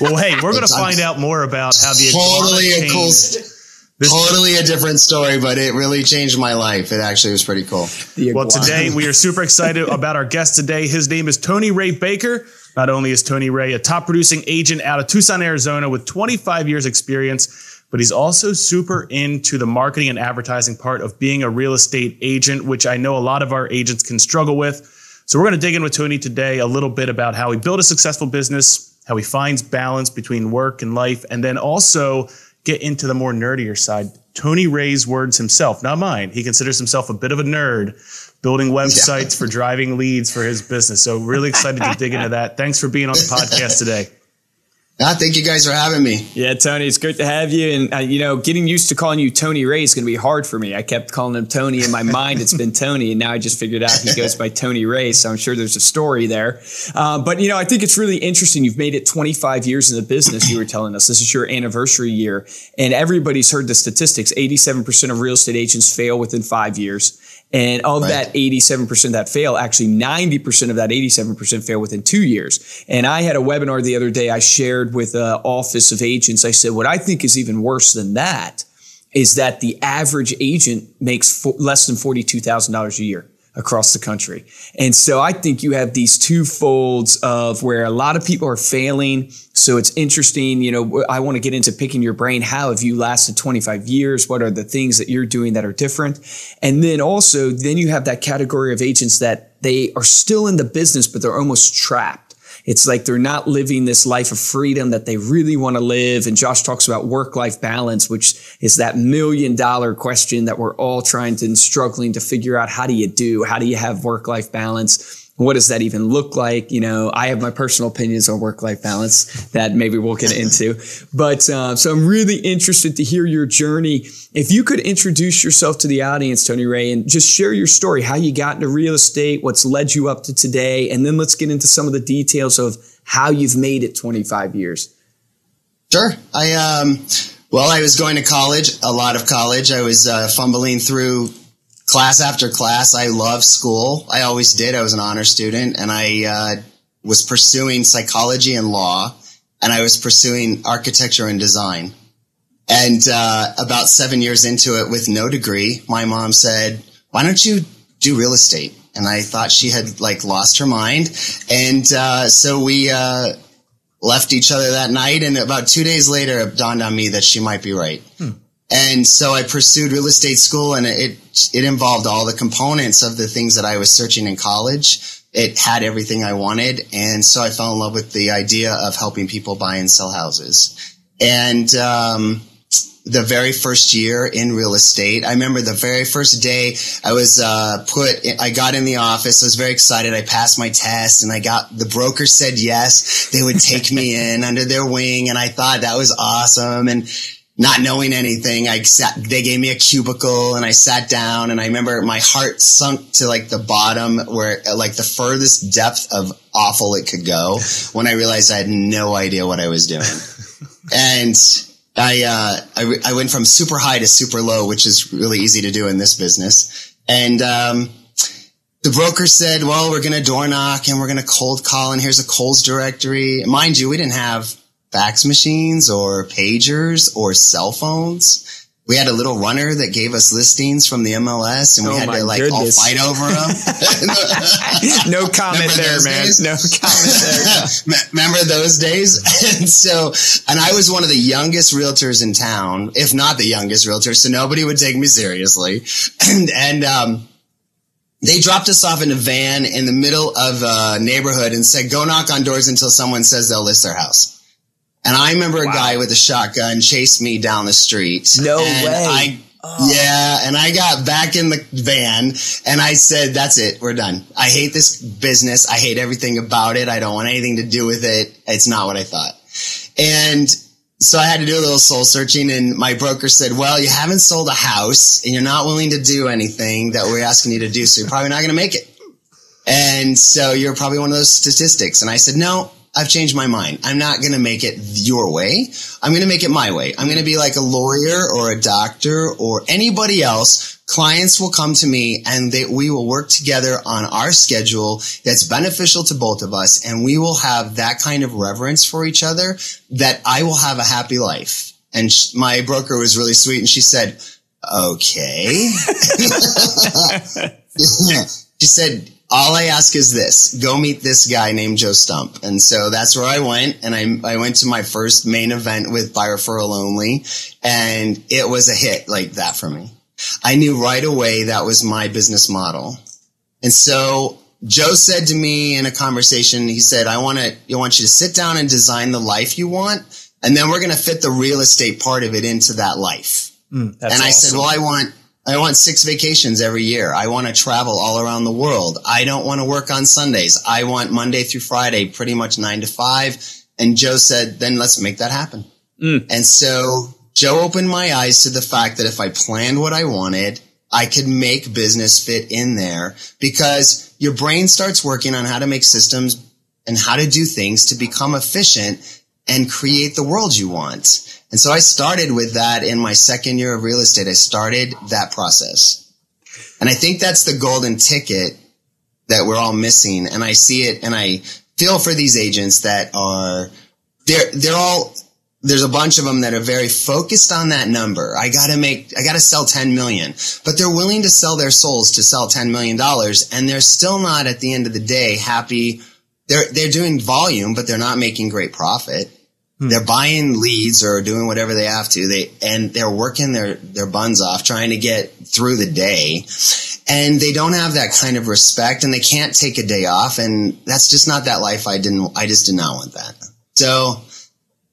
well, hey, we're going to find out more about how the totally a cool, totally a different story, but it really changed my life. It actually was pretty cool. Well, today we are super excited about our guest today. His name is Tony Ray Baker. Not only is Tony Ray a top producing agent out of Tucson, Arizona, with 25 years experience, but he's also super into the marketing and advertising part of being a real estate agent, which I know a lot of our agents can struggle with. So we're going to dig in with Tony today a little bit about how he built a successful business, how he finds balance between work and life, and then also get into the more nerdier side. Tony Ray's words himself, not mine. He considers himself a bit of a nerd, building websites yeah. for driving leads for his business. So really excited to dig into that. Thanks for being on the podcast today. Ah, thank you guys for having me. Yeah, Tony, it's great to have you. And, uh, you know, getting used to calling you Tony Ray is going to be hard for me. I kept calling him Tony in my mind. It's been Tony. And now I just figured out he goes by Tony Ray. So I'm sure there's a story there. Uh, but, you know, I think it's really interesting. You've made it 25 years in the business, you were telling us. This is your anniversary year. And everybody's heard the statistics 87% of real estate agents fail within five years. And of right. that 87% that fail, actually 90% of that 87% fail within two years. And I had a webinar the other day I shared with uh, Office of Agents. I said, what I think is even worse than that is that the average agent makes fo- less than $42,000 a year across the country. And so I think you have these two folds of where a lot of people are failing. So it's interesting, you know, I want to get into picking your brain. How have you lasted 25 years? What are the things that you're doing that are different? And then also, then you have that category of agents that they are still in the business, but they're almost trapped it's like they're not living this life of freedom that they really want to live. And Josh talks about work life balance, which is that million dollar question that we're all trying to and struggling to figure out how do you do? How do you have work life balance? What does that even look like? You know, I have my personal opinions on work life balance that maybe we'll get into. But uh, so I'm really interested to hear your journey. If you could introduce yourself to the audience, Tony Ray, and just share your story, how you got into real estate, what's led you up to today, and then let's get into some of the details of how you've made it 25 years. Sure. I, um, well, I was going to college, a lot of college. I was uh, fumbling through class after class. I loved school. I always did. I was an honor student and I uh, was pursuing psychology and law and I was pursuing architecture and design. And uh, about seven years into it with no degree, my mom said, why don't you do real estate? And I thought she had like lost her mind. And uh, so we uh, left each other that night. And about two days later, it dawned on me that she might be right. Hmm. And so I pursued real estate school and it, it involved all the components of the things that I was searching in college. It had everything I wanted. And so I fell in love with the idea of helping people buy and sell houses. And, um, the very first year in real estate. I remember the very first day I was uh, put, I got in the office. I was very excited. I passed my test and I got, the broker said yes, they would take me in under their wing. And I thought that was awesome. And not knowing anything, I sat, they gave me a cubicle and I sat down and I remember my heart sunk to like the bottom where like the furthest depth of awful it could go when I realized I had no idea what I was doing. and I, uh, I, I, went from super high to super low, which is really easy to do in this business. And, um, the broker said, well, we're going to door knock and we're going to cold call and here's a Cole's directory. Mind you, we didn't have fax machines or pagers or cell phones. We had a little runner that gave us listings from the MLS and we oh had to like goodness. all fight over them. no comment there, man. Days? No comment there. Remember those days? and so, and I was one of the youngest realtors in town, if not the youngest realtor. So nobody would take me seriously. And, and, um, they dropped us off in a van in the middle of a neighborhood and said, go knock on doors until someone says they'll list their house. And I remember wow. a guy with a shotgun chased me down the street. No way. I, oh. Yeah. And I got back in the van and I said, that's it. We're done. I hate this business. I hate everything about it. I don't want anything to do with it. It's not what I thought. And so I had to do a little soul searching and my broker said, well, you haven't sold a house and you're not willing to do anything that we're asking you to do. So you're probably not going to make it. And so you're probably one of those statistics. And I said, no, I've changed my mind. I'm not going to make it your way. I'm going to make it my way. I'm going to be like a lawyer or a doctor or anybody else. Clients will come to me and they, we will work together on our schedule that's beneficial to both of us. And we will have that kind of reverence for each other that I will have a happy life. And sh- my broker was really sweet and she said, okay. she said, all I ask is this, go meet this guy named Joe Stumpf. And so that's where I went. And I, I went to my first main event with by referral only. And it was a hit like that for me. I knew right away that was my business model. And so Joe said to me in a conversation, he said, I want to, I want you to sit down and design the life you want. And then we're going to fit the real estate part of it into that life. Mm, and I awesome. said, well, I want, I want six vacations every year. I want to travel all around the world. I don't want to work on Sundays. I want Monday through Friday, pretty much nine to five. And Joe said, then let's make that happen. Mm. And so Joe opened my eyes to the fact that if I planned what I wanted, I could make business fit in there because your brain starts working on how to make systems and how to do things to become efficient and create the world you want. And so I started with that in my second year of real estate. I started that process. And I think that's the golden ticket that we're all missing. And I see it and I feel for these agents that are, they're, they're all, there's a bunch of them that are very focused on that number. I gotta make, I gotta sell 10 million, but they're willing to sell their souls to sell $10 million. And they're still not at the end of the day happy. They're, they're doing volume, but they're not making great profit. Hmm. They're buying leads or doing whatever they have to. They, and they're working their, their buns off trying to get through the day. And they don't have that kind of respect and they can't take a day off. And that's just not that life I didn't, I just did not want that. So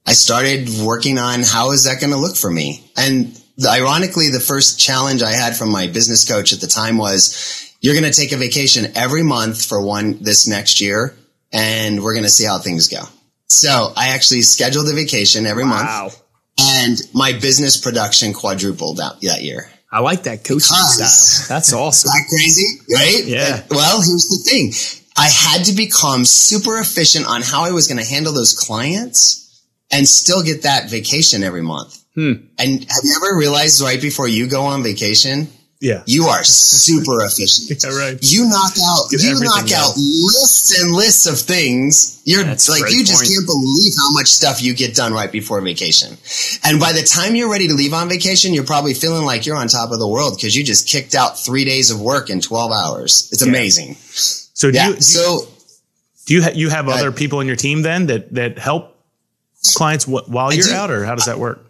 I started working on how is that going to look for me? And ironically, the first challenge I had from my business coach at the time was you're going to take a vacation every month for one this next year and we're going to see how things go. So I actually scheduled a vacation every Wow. month and my business production quadrupled that, that year. I like that coaching Because- style. That's awesome. That crazy, right? Yeah. Well, here's the thing. I had to become super efficient on how I was going to handle those clients and still get that vacation every month. Hmm. And have you ever realized right before you go on vacation, yeah. you are super efficient. Yeah, right. You knock out, Get you knock out out. lists and lists of things. You're That's like, you just point. can't believe how much stuff you get done right before vacation. And by the time you're ready to leave on vacation, you're probably feeling like you're on top of the world because you just kicked out three days of work in 12 hours. It's amazing. So do Yeah. you, do so do you, ha- you have other people in your team then that, that help clients wh- while you're do. out or how does that work?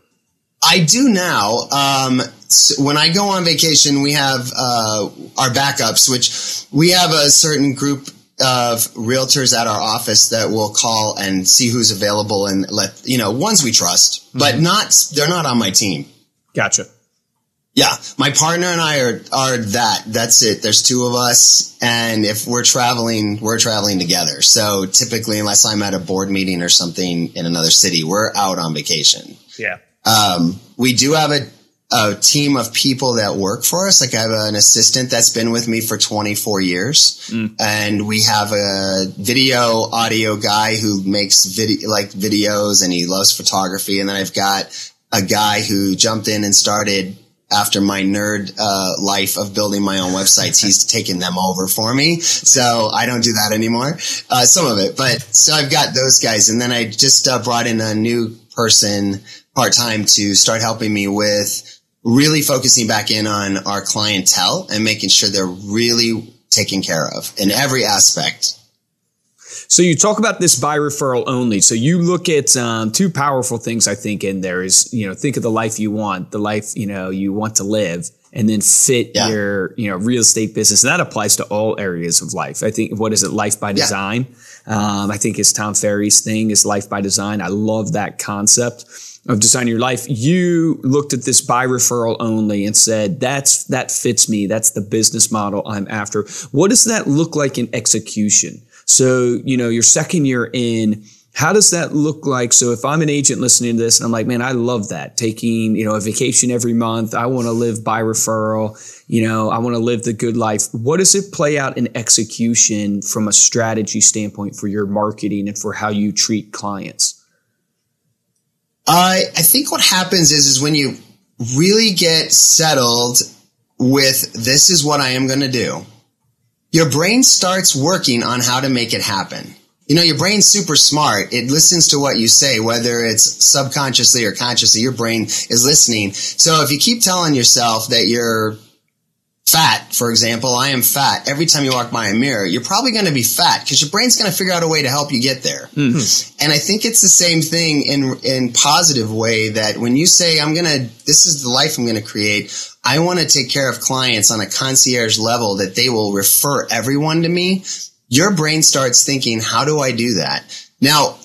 I do now. Um, so when I go on vacation, we have uh, our backups, which we have a certain group of realtors at our office that will call and see who's available and let you know ones we trust, but not they're not on my team. Gotcha. Yeah, my partner and I are are that. That's it. There's two of us, and if we're traveling, we're traveling together. So typically, unless I'm at a board meeting or something in another city, we're out on vacation. Yeah. Um, we do have a, a team of people that work for us. Like I have an assistant that's been with me for 24 years and we have a video audio guy who makes video, like videos and he loves photography. And then I've got a guy who jumped in and started after my nerd uh, life of building my own websites, he's taken them over for me. So I don't do that anymore. Uh, some of it, but so I've got those guys. And then I just uh, brought in a new person part time to start helping me with really focusing back in on our clientele and making sure they're really taken care of in every aspect. So you talk about this by referral only. So you look at um, two powerful things I think in there is you know think of the life you want, the life you know you want to live, and then fit Yeah. your you know real estate business. And that applies to all areas of life. I think what is it, life by design? Um, I think it's Tom Ferry's thing is life by design. I love that concept of designing your life. You looked at this by referral only and said that's that fits me. That's the business model I'm after. What does that look like in execution? So, you know, your second year in, How does that look like? So if I'm an agent listening to this and I'm like, man, I love that taking, you know, a vacation every month. I want to live by referral. You know, I want to live the good life. What does it play out in execution from a strategy standpoint for your marketing and for how you treat clients? I I think what happens is is when you really get settled with this is what I am going to do, your brain starts working on how to make it happen you know, your brain's super smart. It listens to what you say, whether it's subconsciously or consciously. Your brain is listening. So if you keep telling yourself that you're fat, for example, I am fat. Every time you walk by a mirror, you're probably going to be fat because your brain's going to figure out a way to help you get there. Mm-hmm. And I think it's the same thing in in positive way that when you say I'm going to this is the life I'm going to create, I want to take care of clients on a concierge level that they will refer everyone to me your brain starts thinking, how do I do that? Now,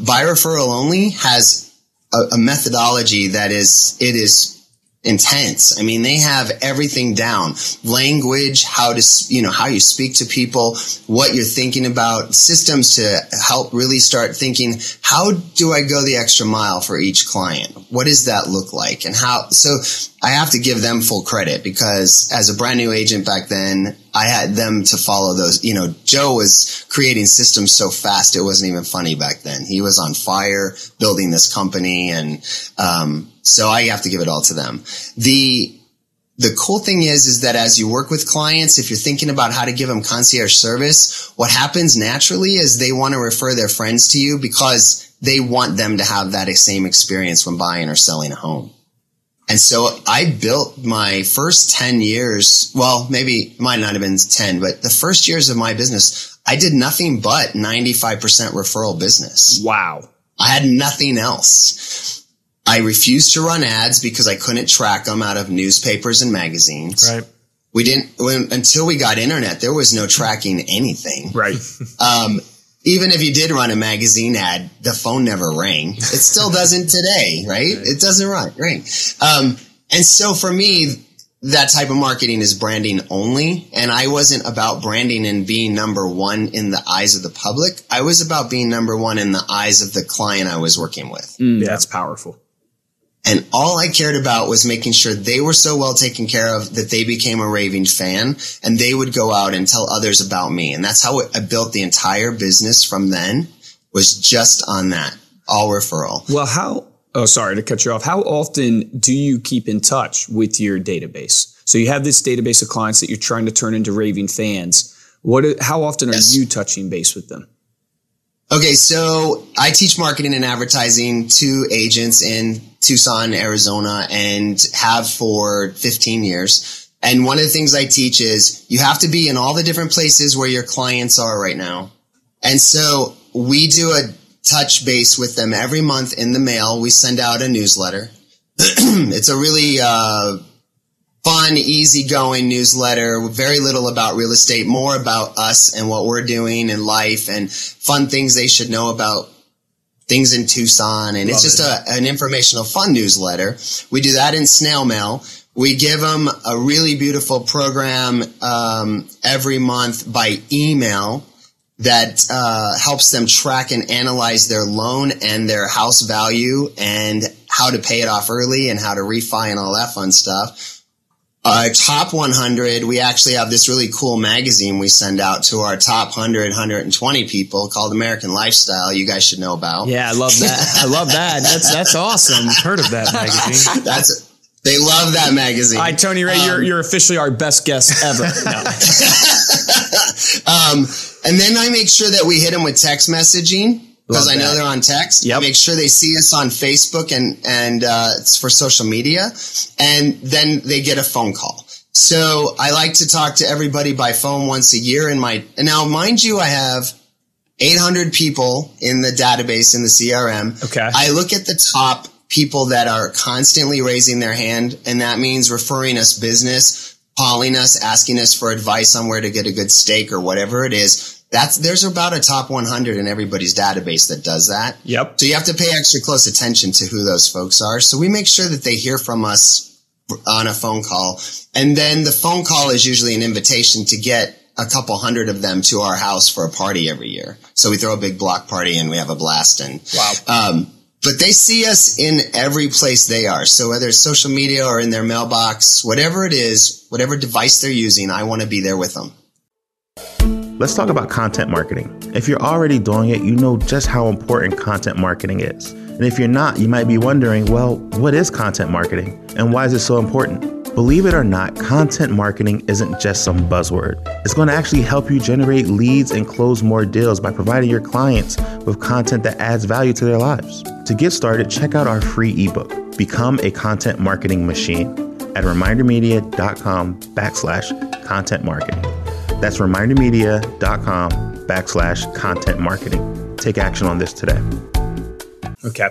by referral only has a, a methodology that is, it is intense. I mean, they have everything down. Language, how to, you know, how you speak to people, what you're thinking about, systems to help really start thinking, how do I go the extra mile for each client? What does that look like? And how, so I have to give them full credit because as a brand new agent back then, I had them to follow those. You know, Joe was creating systems so fast it wasn't even funny back then. He was on fire building this company, and um, so I have to give it all to them. The the cool thing is, is that as you work with clients, if you're thinking about how to give them concierge service, what happens naturally is they want to refer their friends to you because they want them to have that same experience when buying or selling a home. And so I built my first 10 years. Well, maybe might not have been 10, but the first years of my business, I did nothing but 95% referral business. Wow. I had nothing else. I refused to run ads because I couldn't track them out of newspapers and magazines. Right. We didn't, when, until we got internet, there was no tracking anything. Right. Um, even if you did run a magazine ad, the phone never rang. It still doesn't today, right? It doesn't run, ring. Um, and so for me, that type of marketing is branding only. And I wasn't about branding and being number one in the eyes of the public. I was about being number one in the eyes of the client I was working with. Mm, yeah. That's powerful. And all I cared about was making sure they were so well taken care of that they became a raving fan and they would go out and tell others about me. And that's how I built the entire business from then was just on that all referral. Well, how, oh, sorry to cut you off. How often do you keep in touch with your database? So you have this database of clients that you're trying to turn into raving fans. What, how often are yes. you touching base with them? Okay, so I teach marketing and advertising to agents in Tucson, Arizona, and have for 15 years. And one of the things I teach is you have to be in all the different places where your clients are right now. And so we do a touch base with them every month in the mail. We send out a newsletter. it's a really, uh, fun, easygoing newsletter very little about real estate, more about us and what we're doing in life and fun things they should know about things in Tucson. And Love it's just it. a, an informational fun newsletter. We do that in snail mail. We give them a really beautiful program um, every month by email that uh, helps them track and analyze their loan and their house value and how to pay it off early and how to refi and all that fun stuff. Uh, top 100, we actually have this really cool magazine we send out to our top 100, 120 people called American Lifestyle. You guys should know about. Yeah, I love that. I love that. That's that's awesome. Heard of that magazine? that's they love that magazine. Hi, Tony Ray. Um, you're you're officially our best guest ever. um, and then I make sure that we hit them with text messaging because I know they're on text. Yep. Make sure they see us on Facebook and and uh, it's for social media, and then they get a phone call. So I like to talk to everybody by phone once a year. In my and now, mind you, I have 800 people in the database in the CRM. Okay. I look at the top people that are constantly raising their hand, and that means referring us business, calling us, asking us for advice on where to get a good steak or whatever it is that's there's about a top 100 in everybody's database that does that. Yep. So you have to pay extra close attention to who those folks are. So we make sure that they hear from us on a phone call, and then the phone call is usually an invitation to get a couple hundred of them to our house for a party every year. So we throw a big block party and we have a blast. And wow. Um, but they see us in every place they are. So whether it's social media or in their mailbox, whatever it is, whatever device they're using, I want to be there with them. Let's talk about content marketing. If you're already doing it, you know just how important content marketing is. And if you're not, you might be wondering, well, what is content marketing and why is it so important? Believe it or not, content marketing isn't just some buzzword. It's going to actually help you generate leads and close more deals by providing your clients with content that adds value to their lives. To get started, check out our free ebook, Become a Content Marketing Machine, at remindermedia.com backslash content marketing. That's remindermedia.com backslash content marketing. Take action on this today. Okay.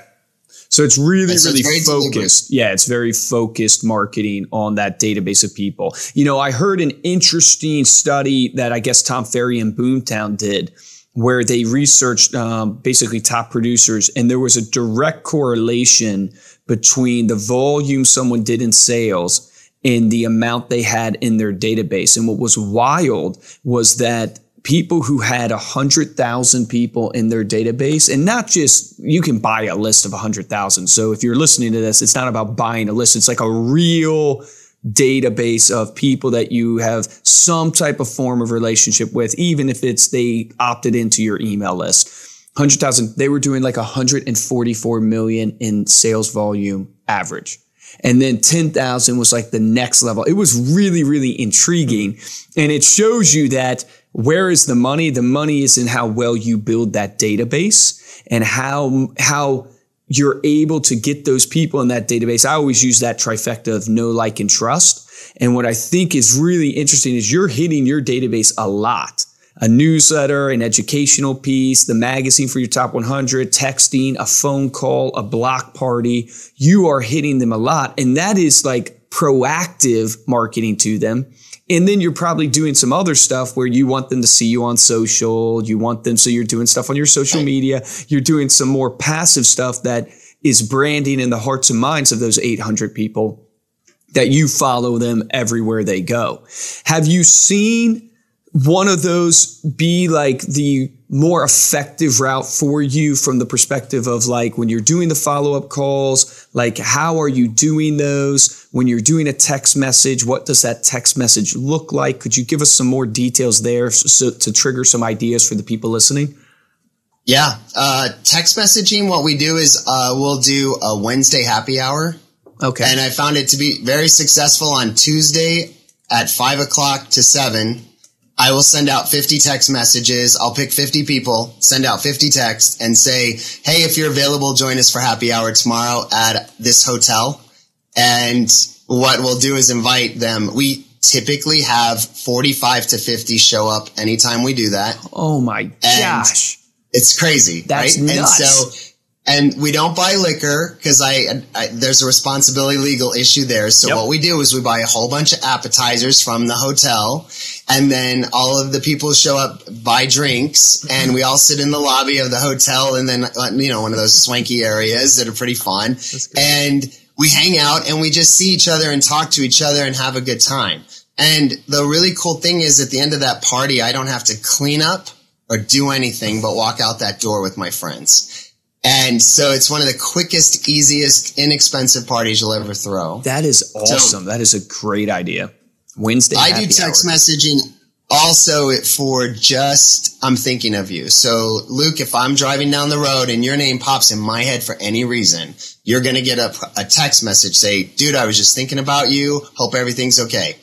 So it's really, it's really focused. Yeah, it's very focused marketing on that database of people. You know, I heard an interesting study that I guess Tom Ferry and Boomtown did where they researched um, basically top producers, and there was a direct correlation between the volume someone did in sales and the amount they had in their database. And what was wild was that people who had 100,000 people in their database and not just you can buy a list of 100,000. So if you're listening to this, it's not about buying a list. It's like a real database of people that you have some type of form of relationship with, even if it's they opted into your email list. 100,000, they were doing like 144 million in sales volume average. And then 10,000 was like the next level. It was really, really intriguing. And it shows you that where is the money? The money is in how well you build that database and how, how you're able to get those people in that database. I always use that trifecta of know, like, and trust. And what I think is really interesting is you're hitting your database a lot. A newsletter, an educational piece, the magazine for your top 100, texting, a phone call, a block party. You are hitting them a lot. And that is like proactive marketing to them. And then you're probably doing some other stuff where you want them to see you on social. You want them, so you're doing stuff on your social media. You're doing some more passive stuff that is branding in the hearts and minds of those 800 people that you follow them everywhere they go. Have you seen one of those be like the more effective route for you from the perspective of like when you're doing the follow up calls, like how are you doing those? When you're doing a text message, what does that text message look like? Could you give us some more details there so, to trigger some ideas for the people listening? Yeah, uh, text messaging. What we do is uh, we'll do a Wednesday happy hour. Okay. And I found it to be very successful on Tuesday at five o'clock to seven I will send out 50 text messages. I'll pick 50 people, send out 50 texts and say, Hey, if you're available, join us for happy hour tomorrow at this hotel. And what we'll do is invite them. We typically have 45 to 50 show up anytime we do that. Oh my gosh. it's crazy. That's right? nuts. And so and we don't buy liquor because I, I, there's a responsibility legal issue there. So yep. what we do is we buy a whole bunch of appetizers from the hotel, and then all of the people show up buy drinks, and we all sit in the lobby of the hotel, and then uh, you know one of those swanky areas that are pretty fun, and we hang out and we just see each other and talk to each other and have a good time. And the really cool thing is at the end of that party, I don't have to clean up or do anything but walk out that door with my friends. And so it's one of the quickest, easiest, inexpensive parties you'll ever throw. That is awesome. So, that is a great idea. Wednesday. I do text hour. messaging also for just, I'm thinking of you. So Luke, if I'm driving down the road and your name pops in my head for any reason, you're going to get a, a text message say, dude, I was just thinking about you. Hope everything's okay.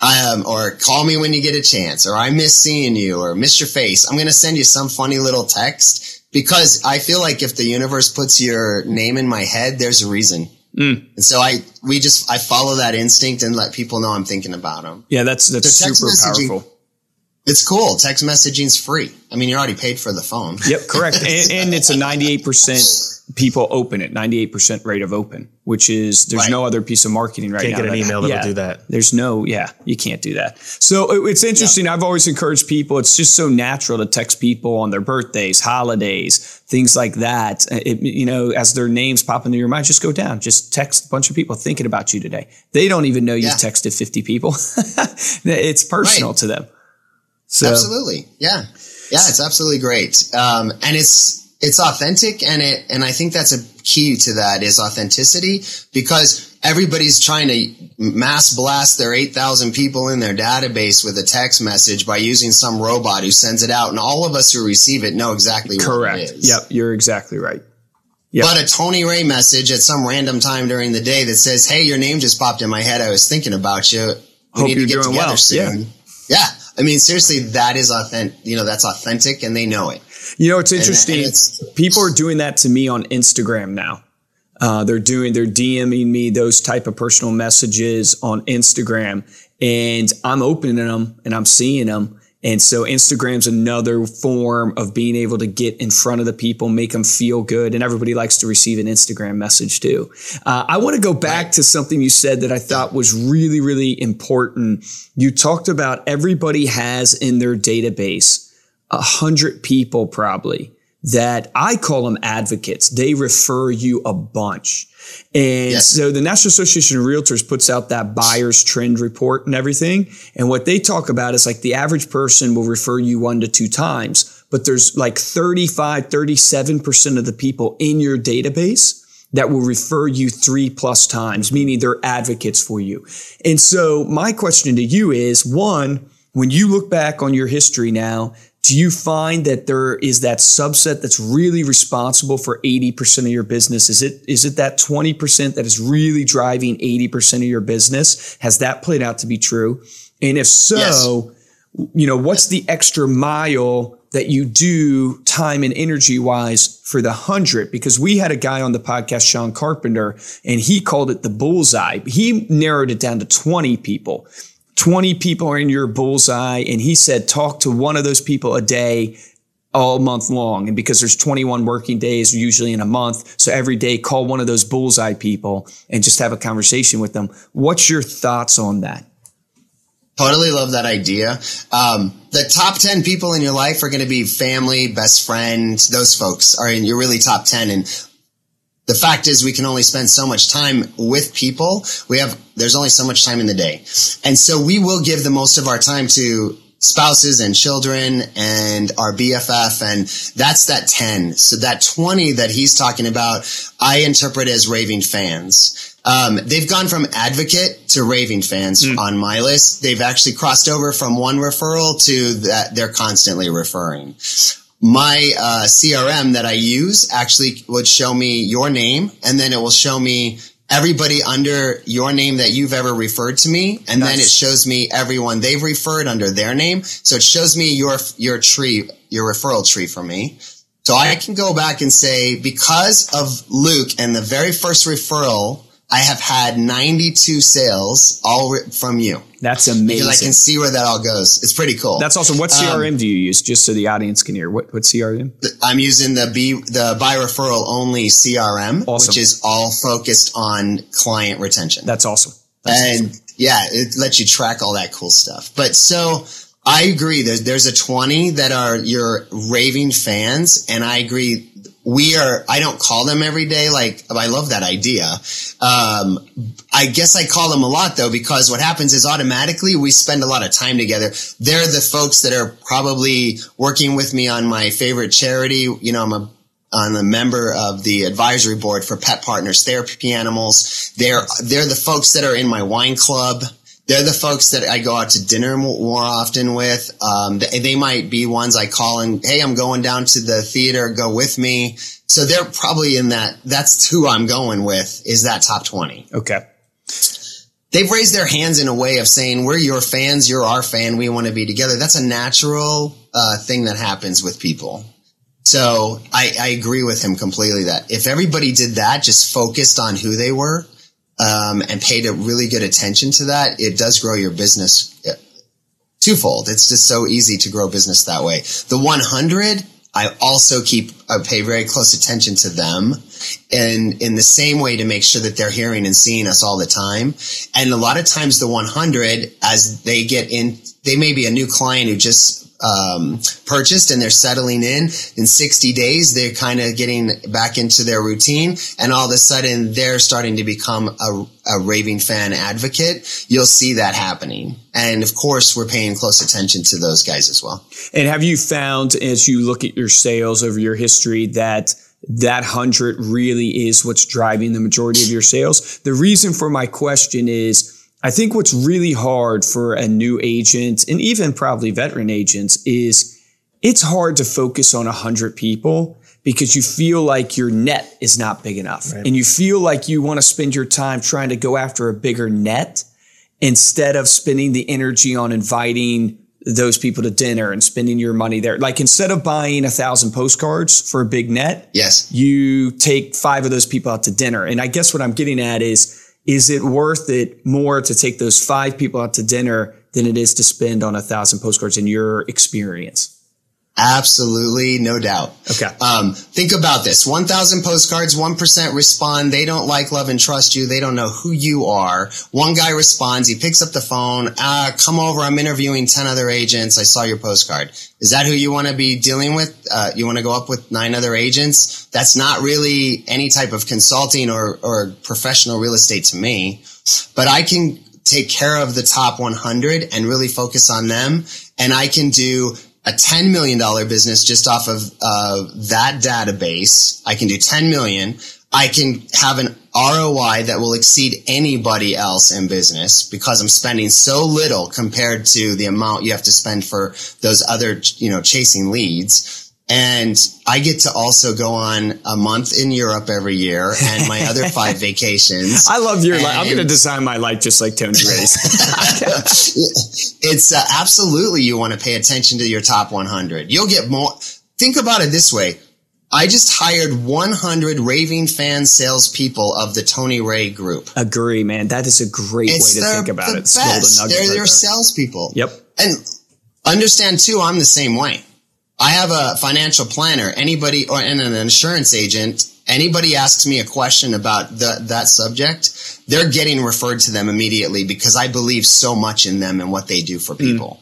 Um, or call me when you get a chance, or I miss seeing you, or miss your face. I'm going to send you some funny little text because I feel like if the universe puts your name in my head, there's a reason. Mm. And so I, we just, I follow that instinct and let people know I'm thinking about them. Yeah, that's, that's so super powerful. It's cool. Text messaging's free. I mean, you're already paid for the phone. Yep, correct. and, and it's a 98% people open it, 98% rate of open, which is there's right. no other piece of marketing right can't now. Can't get an email that'll yeah, do that. There's no, yeah, you can't do that. So it's interesting. Yeah. I've always encouraged people. It's just so natural to text people on their birthdays, holidays, things like that. It, you know, as their names pop into your mind, just go down. Just text a bunch of people thinking about you today. They don't even know you've yeah. texted 50 people. it's personal right. to them. So, Absolutely. Yeah. Yeah. It's absolutely great. Um, and it's, it's authentic and it, and I think that's a key to that is authenticity because everybody's trying to mass blast their 8,000 people in their database with a text message by using some robot who sends it out. And all of us who receive it know exactly correct. what it is. Yep. You're exactly right. Yep. But a Tony Ray message at some random time during the day that says, Hey, your name just popped in my head. I was thinking about you. We Hope need to get together well." soon. Yeah. Yeah. I mean, seriously, that is authentic. You know, that's authentic and they know it. You know, it's interesting. it's- People are doing that to me on Instagram now. Uh, they're doing, they're DMing me those type of personal messages on Instagram, and I'm opening them and I'm seeing them. And so Instagram's another form of being able to get in front of the people, make them feel good, and everybody likes to receive an Instagram message too. Uh, I want to go back to something you said that I thought was really, really important. You talked about everybody has in their database a hundred people probably that I call them advocates. They refer you a bunch. And Yes. so the National Association of Realtors puts out that buyer's trend report and everything. And what they talk about is like the average person will refer you one to two times, but there's like 35, 37% of the people in your database that will refer you three plus times, meaning they're advocates for you. And so my question to you is one, when you look back on your history now, do you find that there is that subset that's really responsible for 80% of your business? Is it is it that 20% that is really driving 80% of your business? Has that played out to be true? And if so, you know, what's the extra mile that you do time and energy wise for the hundred? Because we had a guy on the podcast, Sean Carpenter, and he called it the bullseye. He narrowed it down to 20 people. 20 people are in your bullseye. And he said, talk to one of those people a day all month long. And because there's 21 working days usually in a month. So every day call one of those bullseye people and just have a conversation with them. What's your thoughts on that? Totally love that idea. Um, the top 10 people in your life are going to be family, best friend. Those folks are in your really top 10. And the fact is we can only spend so much time with people. We have, there's only so much time in the day. And so we will give the most of our time to spouses and children and our BFF. And that's that 10. So that 20 that he's talking about, I interpret as raving fans. Um, they've gone from advocate to raving fans on my list. They've actually crossed over from one referral to that they're constantly referring my uh, CRM that I use actually would show me your name and then it will show me everybody under your name that you've ever referred to me. And then it shows me everyone they've referred under their name. So it shows me your, your tree, your referral tree for me. So I can go back and say, because of Luke and the very first referral, I have had 92 sales all from you That's because I can see where that all goes. It's pretty cool. That's awesome. What Um, CRM do you use? Just so the audience can hear. What what CRM? I'm using the B, the by referral only CRM, Awesome. which is all focused on client retention. That's awesome. That's and awesome. yeah, it lets you track all that cool stuff. But so I agree. There's, there's a 20 that are your raving fans. And I agree. We are, I don't call them every day. Like, I love that idea. Um, I guess I call them a lot though, because what happens is automatically we spend a lot of time together. They're the folks that are probably working with me on my favorite charity. You know, I'm a I'm a member of the advisory board for Pet Partners Therapy Animals. They're they're the folks that are in my wine club. They're the folks that I go out to dinner more often with. Um, they, they might be ones I call and hey, I'm going down to the theater. Go with me. So they're probably in that. That's who I'm going with. Is that top twenty? Okay. They've raised their hands in a way of saying, "We're your fans. You're our fan. We want to be together." That's a natural uh, thing that happens with people. So I, I agree with him completely that if everybody did that, just focused on who they were, um, and paid a really good attention to that, it does grow your business uh, twofold. It's just so easy to grow business that way. The 100, I also keep, I pay very close attention to them and in the same way to make sure that they're hearing and seeing us all the time. And a lot of times the 100, as they get in, they may be a new client who just um, purchased and they're settling in. In 60 days, they're kind of getting back into their routine. And all of a sudden, they're starting to become a, a raving fan advocate. You'll see that happening. And of course, we're paying close attention to those guys as well. And have you found as you look at your sales over your history that that hundred really is what's driving the majority of your sales? The reason for my question is I think what's really hard for a new agent and even probably veteran agents is it's hard to focus on a hundred people because you feel like your net is not big enough right. and you feel like you want to spend your time trying to go after a bigger net instead of spending the energy on inviting those people to dinner and spending your money there. Like instead of buying a thousand postcards for a big net, yes, you take five of those people out to dinner. And I guess what I'm getting at is, is it worth it more to take those five people out to dinner than it is to spend on a thousand postcards in your experience? Absolutely, no doubt. Okay. Um, think about this: one thousand postcards, one percent respond. They don't like, love, and trust you. They don't know who you are. One guy responds. He picks up the phone. Ah, come over. I'm interviewing ten other agents. I saw your postcard. Is that who you want to be dealing with? Uh, you want to go up with nine other agents? That's not really any type of consulting or or professional real estate to me. But I can take care of the top 100 and really focus on them. And I can do a $10 million business just off of uh, that database. I can do 10 million. I can have an ROI that will exceed anybody else in business because I'm spending so little compared to the amount you have to spend for those other, you know, chasing leads. And I get to also go on a month in Europe every year and my other five vacations. I love your life. I'm going to design my life just like Tony Ray's. it's uh, absolutely you want to pay attention to your top 100. You'll get more. Think about it this way. I just hired 100 raving fan salespeople of the Tony Ray group. Agree, man. That is a great it's way to think about the it. Best. They're, they're salespeople. Yep. And understand too, I'm the same way. I have a financial planner. Anybody or and an insurance agent. Anybody asks me a question about the, that subject, they're getting referred to them immediately because I believe so much in them and what they do for hmm. people.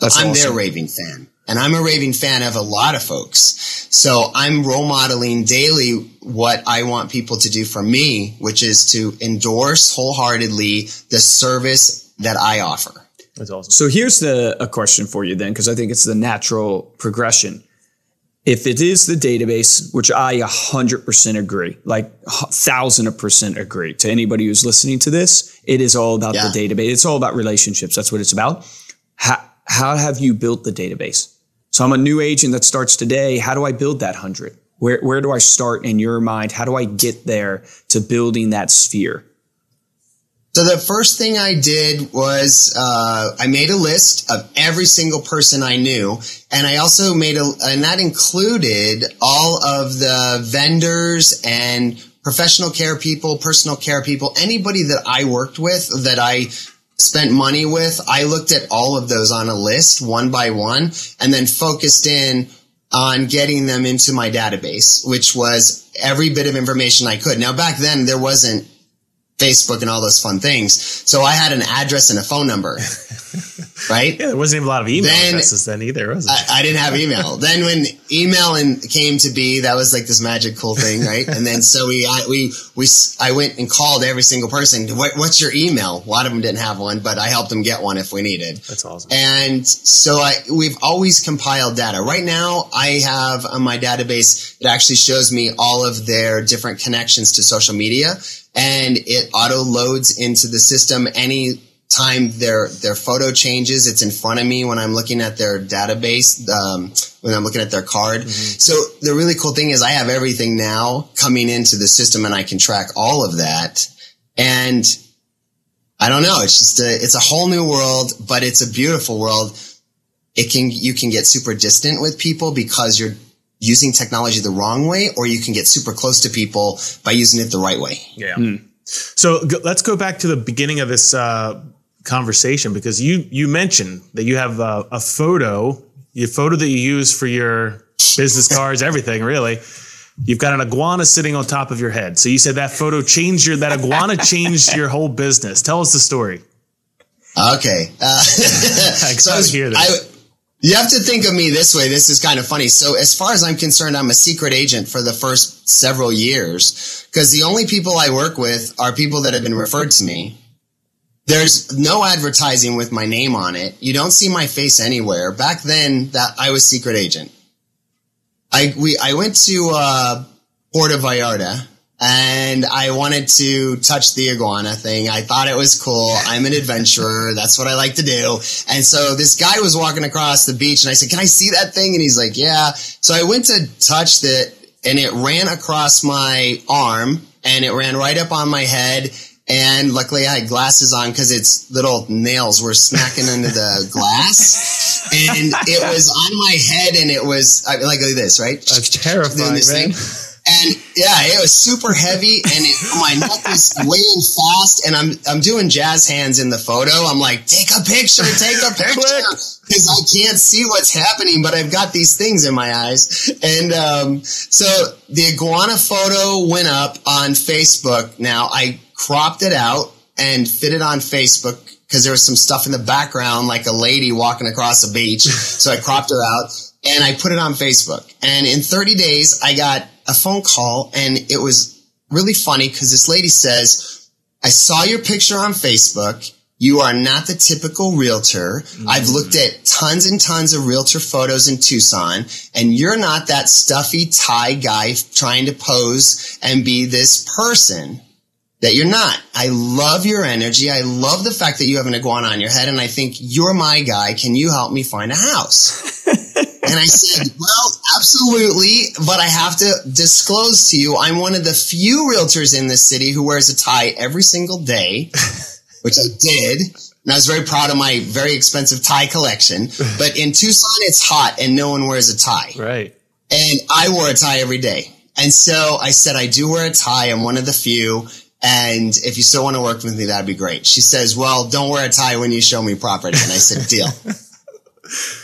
Mm. I'm awesome. their raving fan. And I'm a raving fan of a lot of folks. So I'm role modeling daily what I want people to do for me, which is to endorse wholeheartedly the service that I offer. That's awesome. So here's the a question for you then, because I think it's the natural progression. If it is the database, which I 100% agree, like thousand percent agree to anybody who's listening to this, it is all about yeah. the database. It's all about relationships. That's what it's about. How, how have you built the database? So I'm a new agent that starts today. How do I build that hundred? Where, where do I start in your mind? How do I get there to building that sphere? So the first thing I did was uh, I made a list of every single person I knew, and I also made a, and that included all of the vendors and professional care people, personal care people, anybody that I worked with that I spent money with. I looked at all of those on a list one by one, and then focused in on getting them into my database, which was every bit of information I could. Now back then there wasn't Facebook and all those fun things. So I had an address and a phone number. right? Yeah, there wasn't even a lot of email then, addresses then either, was it? I, I didn't have email. then when email and came to be, that was like this magic cool thing, right? and then so we, I, we, we, I went and called every single person. What, what's your email? A lot of them didn't have one, but I helped them get one if we needed. That's awesome. And so I, we've always compiled data. Right now, I have on my database, it actually shows me all of their different connections to social media and it auto loads into the system any time their their photo changes it's in front of me when i'm looking at their database um, when i'm looking at their card. Mm-hmm. so the really cool thing is i have everything now coming into the system and i can track all of that. And i don't know it's just a it's a whole new world but it's a beautiful world. It can you can get super distant with people because you're using technology the wrong way or you can get super close to people by using it the right way. Yeah. Mm. so let's go back to the beginning of this uh, conversation because you you mentioned that you have a, a photo, your photo that you use for your business cards, everything really. You've got an iguana sitting on top of your head. So you said that photo changed your that iguana changed your whole business. Tell us the story. Okay, uh, so I was, hear this. I, You have to think of me this way. This is kind of funny. So, as far as I'm concerned, I'm a secret agent for the first several years because the only people I work with are people that have been referred to me. There's no advertising with my name on it. You don't see my face anywhere. Back then, that I was secret agent. I we I went to uh, Puerto Vallarta and I wanted to touch the iguana thing. I thought it was cool. I'm an adventurer. That's what I like to do. And so this guy was walking across the beach and I said, can I see that thing? And he's like, yeah. So I went to touch it and it ran across my arm and it ran right up on my head. And luckily I had glasses on because its little nails were smacking into the glass. And it was on my head and it was I, like, like this, right? That's terrifying, man. Thing. And yeah, it was super heavy and it, my neck is weighing fast and I'm, I'm doing jazz hands in the photo. I'm like, take a picture, take a picture. Cause I can't see what's happening, but I've got these things in my eyes. And, um, so the iguana photo went up on Facebook. Now I cropped it out and fit it on Facebook because there was some stuff in the background, like a lady walking across a beach. so I cropped her out and I put it on Facebook. And in 30 days, I got a phone call and it was really funny because this lady says, I saw your picture on Facebook. You are not the typical realtor. Mm-hmm. I've looked at tons and tons of realtor photos in Tucson and you're not that stuffy tie guy trying to pose and be this person that you're not. I love your energy. I love the fact that you have an iguana on your head and I think you're my guy. Can you help me find a house? and I said, well, absolutely, but I have to disclose to you, I'm one of the few realtors in this city who wears a tie every single day, which I did. And I was very proud of my very expensive tie collection. But in Tucson, it's hot and no one wears a tie. Right. And I wore a tie every day. And so I said, I do wear a tie. I'm one of the few. And if you still want to work with me, that'd be great. She says, well, don't wear a tie when you show me property. And I said, deal.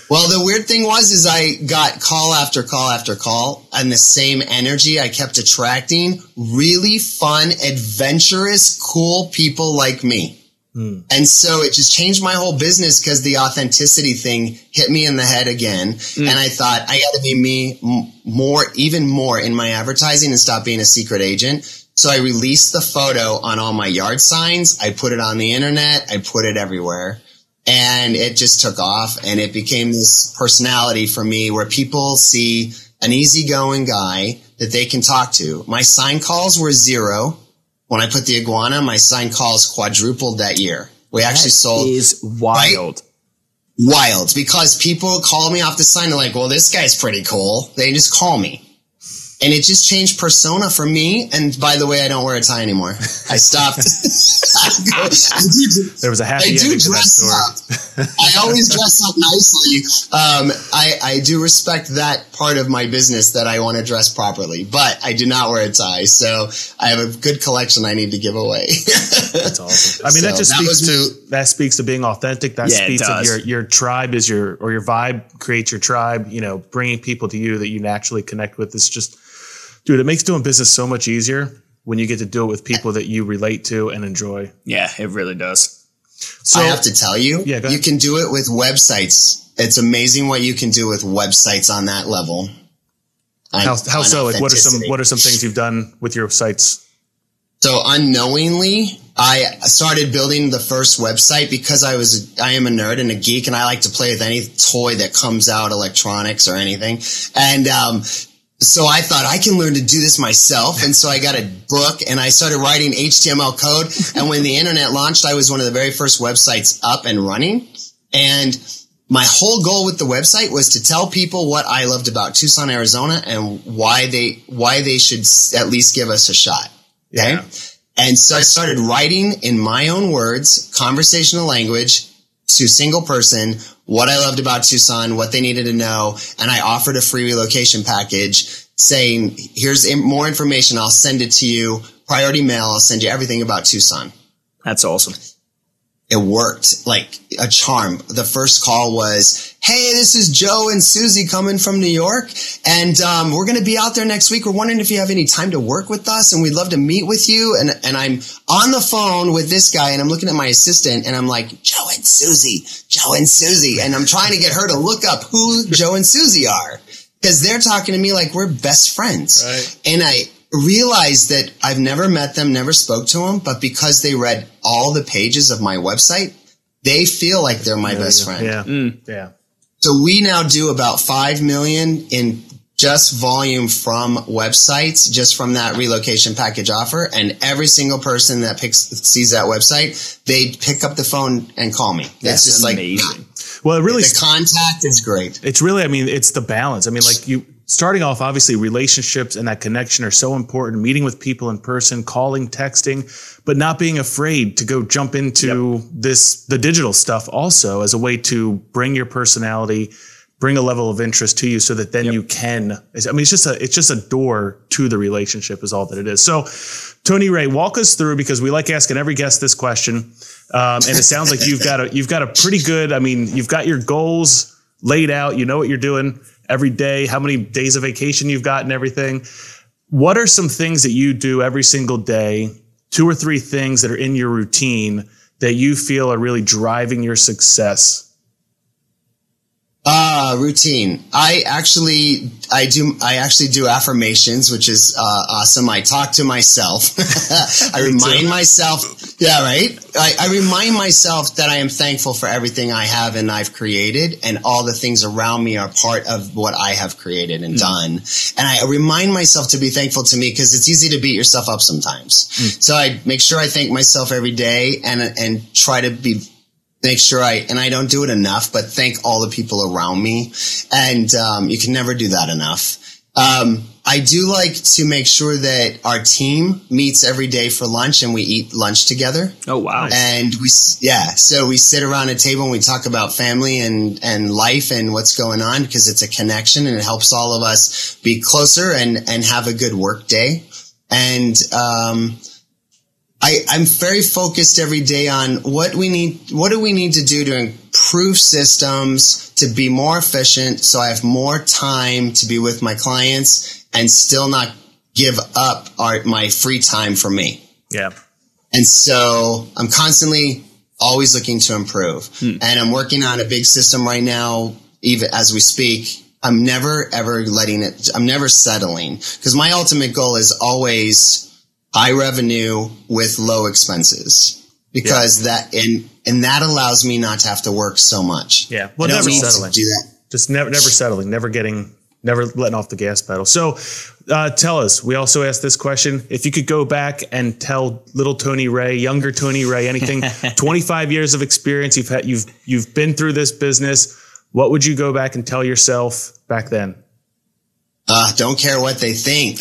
Well, the weird thing was, is I got call after call after call and the same energy I kept attracting really fun, adventurous, cool people like me. Mm. And so it just changed my whole business because the authenticity thing hit me in the head again. Mm. And I thought I got to be me more, even more in my advertising and stop being a secret agent. So I released the photo on all my yard signs. I put it on the internet. I put it everywhere and it just took off and it became this personality for me where people see an easygoing guy that they can talk to. My sign calls were zero. When I put the iguana, my sign calls quadrupled that year. We that actually sold is wild. Right? Wild because people call me off the sign. They're like, well, this guy's pretty cool. They just call me and it just changed persona for me. And by the way, I don't wear a tie anymore. I stopped. there was a happy I ending to that story. I always dress up nicely. Um, I, I do respect that part of my business that I want to dress properly, but I do not wear a tie. So I have a good collection I need to give away. That's awesome. I mean, so that just that speaks to me. that speaks to being authentic. That yeah, speaks of your your tribe is your or your vibe creates your tribe. You know, bringing people to you that you naturally connect with. Is just dude, it makes doing business so much easier when you get to do it with people that you relate to and enjoy. Yeah, it really does. So I have to tell you, yeah, you can do it with websites. It's amazing what you can do with websites on that level. On, how, how so? Like, what are some what are some things you've done with your sites? So unknowingly, I started building the first website because I was I am a nerd and a geek, and I like to play with any toy that comes out, electronics or anything. And um, so I thought I can learn to do this myself. And so I got a book and I started writing HTML code. And when the internet launched, I was one of the very first websites up and running. And my whole goal with the website was to tell people what I loved about Tucson, Arizona and why they, why they should at least give us a shot. Okay. Yeah. And so I started writing in my own words, conversational language to single person what I loved about Tucson, what they needed to know, and I offered a free relocation package saying, here's more information. I'll send it to you. Priority mail. I'll send you everything about Tucson. That's awesome. it worked like a charm. The first call was, Hey, this is Joe and Susie coming from New York. And, um, we're going to be out there next week. We're wondering if you have any time to work with us and we'd love to meet with you. And, and I'm on the phone with this guy and I'm looking at my assistant and I'm like, Joe and Susie, Joe and Susie. And I'm trying to get her to look up who Joe and Susie are because they're talking to me like we're best friends. Right. And I, realized that I've never met them, never spoke to them, but because they read all the pages of my website, they feel like they're my best friend. Yeah. Mm. Yeah. So we now do about 5 million in just volume from websites, just from that relocation package offer. And every single person that picks, sees that website, they pick up the phone and call me. That's it's just amazing. like, Well, it really the contact is great. it's really i mean it's the balance. I mean like you starting off obviously relationships and that connection are so important. Meeting with people in person calling texting but not being afraid to go jump into this the digital stuff also as a way to bring your personality bring a level of interest to you so that then you can i mean it's just a it's just a door to the relationship is all that it is. So tony ray walk us through because we like asking every guest this question um, and it sounds like you've got a you've got a pretty good i mean you've got your goals laid out. You know what you're doing every day how many days of vacation you've got and everything. What are some things that you do every single day two or three things that are in your routine that you feel are really driving your success Uh, routine. I actually, I do, I actually do affirmations, which is, uh, awesome. I talk to myself. I remind myself, yeah, right. I, I remind myself that I am thankful for everything I have and I've created and all the things around me are part of what I have created and done. And I remind myself to be thankful to me because it's easy to beat yourself up sometimes. So I make sure I thank myself every day and, and try to be make sure I, and I don't do it enough, but thank all the people around me. And, um, you can never do that enough. Um, I do like to make sure that our team meets every day for lunch and we eat lunch together. Oh wow. And we, yeah, so we sit around a table and we talk about family and, and life and what's going on because it's a connection and it helps all of us be closer and, and have a good work day. And, um, I, I'm very focused every day on what we need, what do we need to do to improve systems to be more efficient so I have more time to be with my clients and still not give up our, my free time for me. yeah And so I'm constantly always looking to improve. Hmm. And I'm working on a big system right now, even as we speak. I'm never ever letting it, I'm never settling because my ultimate goal is always high revenue with low expenses because that, and, and that allows me not to have to work so much. Yeah. Well, never settling. do that. just never never settling never getting never letting off the gas pedal so uh, tell us we also asked this question if you could go back and tell little tony ray younger tony ray anything 25 years of experience you've had you've you've been through this business what would you go back and tell yourself back then Uh, don't care what they think.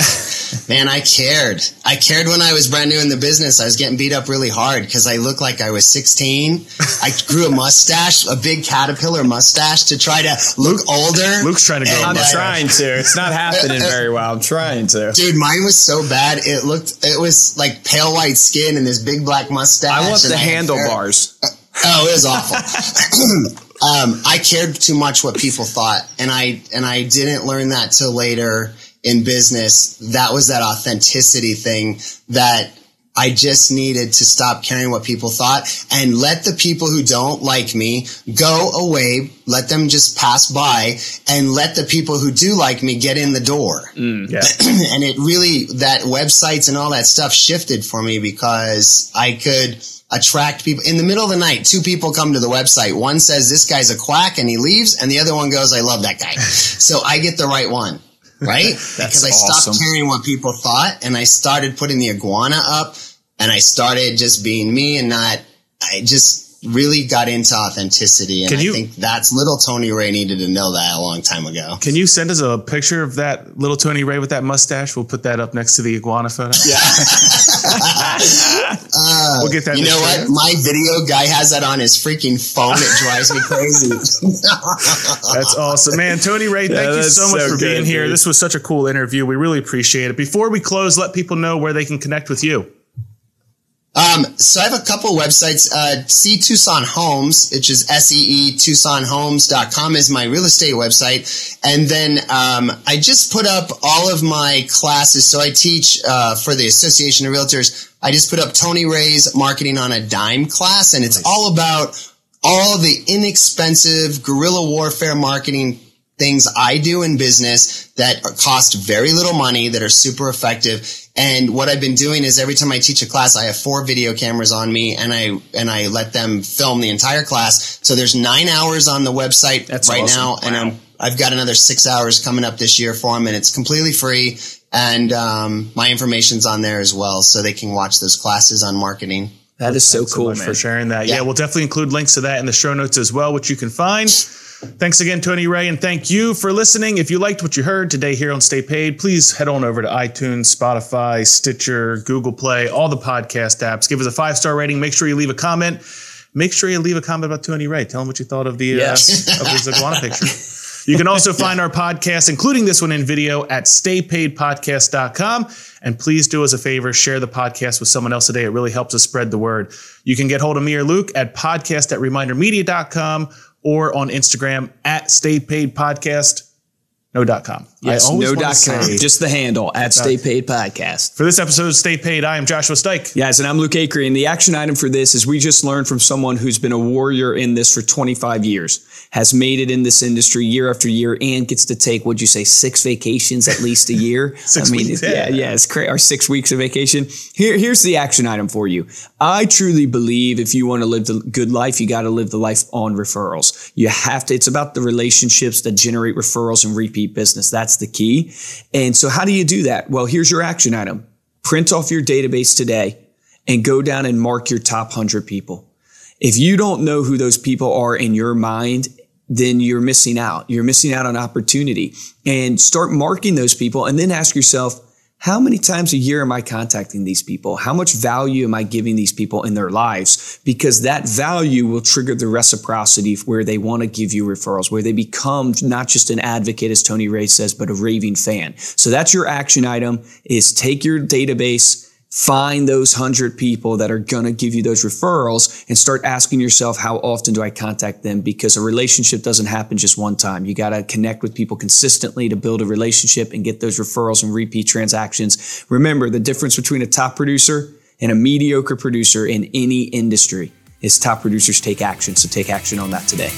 Man, I cared. I cared when I was brand new in the business. I was getting beat up really hard because I looked like I was 16. I grew a mustache, a big caterpillar mustache to try to look older. luke's trying to And, I'm uh, trying to. It's not happening very well. I'm trying to. Dude, mine was so bad. It looked, it was like pale white skin and this big black mustache. I want the handlebars. Oh, it was awful. um, I cared too much what people thought, and I and I didn't learn that till later in business. That was that authenticity thing that I just needed to stop caring what people thought and let the people who don't like me go away. Let them just pass by, and let the people who do like me get in the door yeah and it really that websites and all that stuff shifted for me because I could attract people in the middle of the night. Two people come to the website. One says this guy's a quack and he leaves, and the other one goes, "I love that guy." so I get the right one, right? because I stopped caring what people thought, and I started putting the iguana up, and I started just being me and not. I just really got into authenticity, and Can I think that's little Tony Ray needed to know that a long time ago. can you send us a picture of that little tony ray with that mustache we'll put that up next to the iguana photo yeah uh, we'll get that You know what? notes. My video guy has that on his freaking phone. It drives me crazy. That's awesome, man. Tony Ray, thank you that's so much so for being good, here. dude. This was such a cool interview. We really appreciate it. Before we close, let people know where they can connect with you. Um, so I have a couple websites. Uh, See Tucson Homes, which is S-E-E TucsonHomes.com is my real estate website. And then, um, I just put up all of my classes. So I teach, uh, for the Association of Realtors. I just put up Tony Ray's marketing on a dime class and it's nice. all about all the inexpensive guerrilla warfare marketing things I do in business that cost very little money that are super effective. And what I've been doing is every time I teach a class, I have four video cameras on me and I, and I let them film the entire class. So there's nine hours on the website That's right awesome. now. Wow. And I'm, I've got another six hours coming up this year for them and it's completely free. And, um, my information's on there as well. So they can watch those classes on marketing. That is so Thanks cool, so for sharing that. Yeah. yeah, we'll definitely include links to that in the show notes as well, which you can find. Thanks again, Tony Ray, and thank you for listening. If you liked what you heard today here on Stay Paid, please head on over to iTunes, Spotify, Stitcher, Google Play, all the podcast apps. Give us a five star rating. Make sure you leave a comment. Make sure you leave a comment about Tony Ray. Tell him what you thought of the yes. uh, of his iguana picture. You can also find our podcast, including this one in video, at staypaidpodcast.com. And please do us a favor, share the podcast with someone else today. It really helps us spread the word. You can get hold of me or Luke at podcast at remindermedia.com or on Instagram at Stay Paid Podcast. No dot com. Yes, no dot com. Just the handle at Stay Paid Podcast. For this episode of Stay Paid, I am Joshua Stike. Yes, and I'm Luke Acree. And the action item for this is we just learned from someone who's been a warrior in this for 25 years, has made it in this industry year after year, and gets to take, what'd you say, six vacations at least a year? six I mean, weeks, yeah, yeah, it's crazy. Our six weeks of vacation. Here, here's the action item for you. I truly believe if you want to live the good life, you got to live the life on referrals. You have to, it's about the relationships that generate referrals and repeat business. That's the key. And so how do you do that? Well, here's your action item. Print off your database today and go down and mark your top 100 people. If you don't know who those people are in your mind, then you're missing out. You're missing out on opportunity and start marking those people and then ask yourself, how many times a year am I contacting these people? How much value am I giving these people in their lives? Because that value will trigger the reciprocity where they want to give you referrals, where they become not just an advocate, as Tony Ray says, but a raving fan. So that's your action item is take your database, find those hundred people that are going to give you those referrals and start asking yourself, how often do I contact them? Because a relationship doesn't happen just one time. You got to connect with people consistently to build a relationship and get those referrals and repeat transactions. Remember the difference between a top producer and a mediocre producer in any industry is top producers take action. So take action on that today.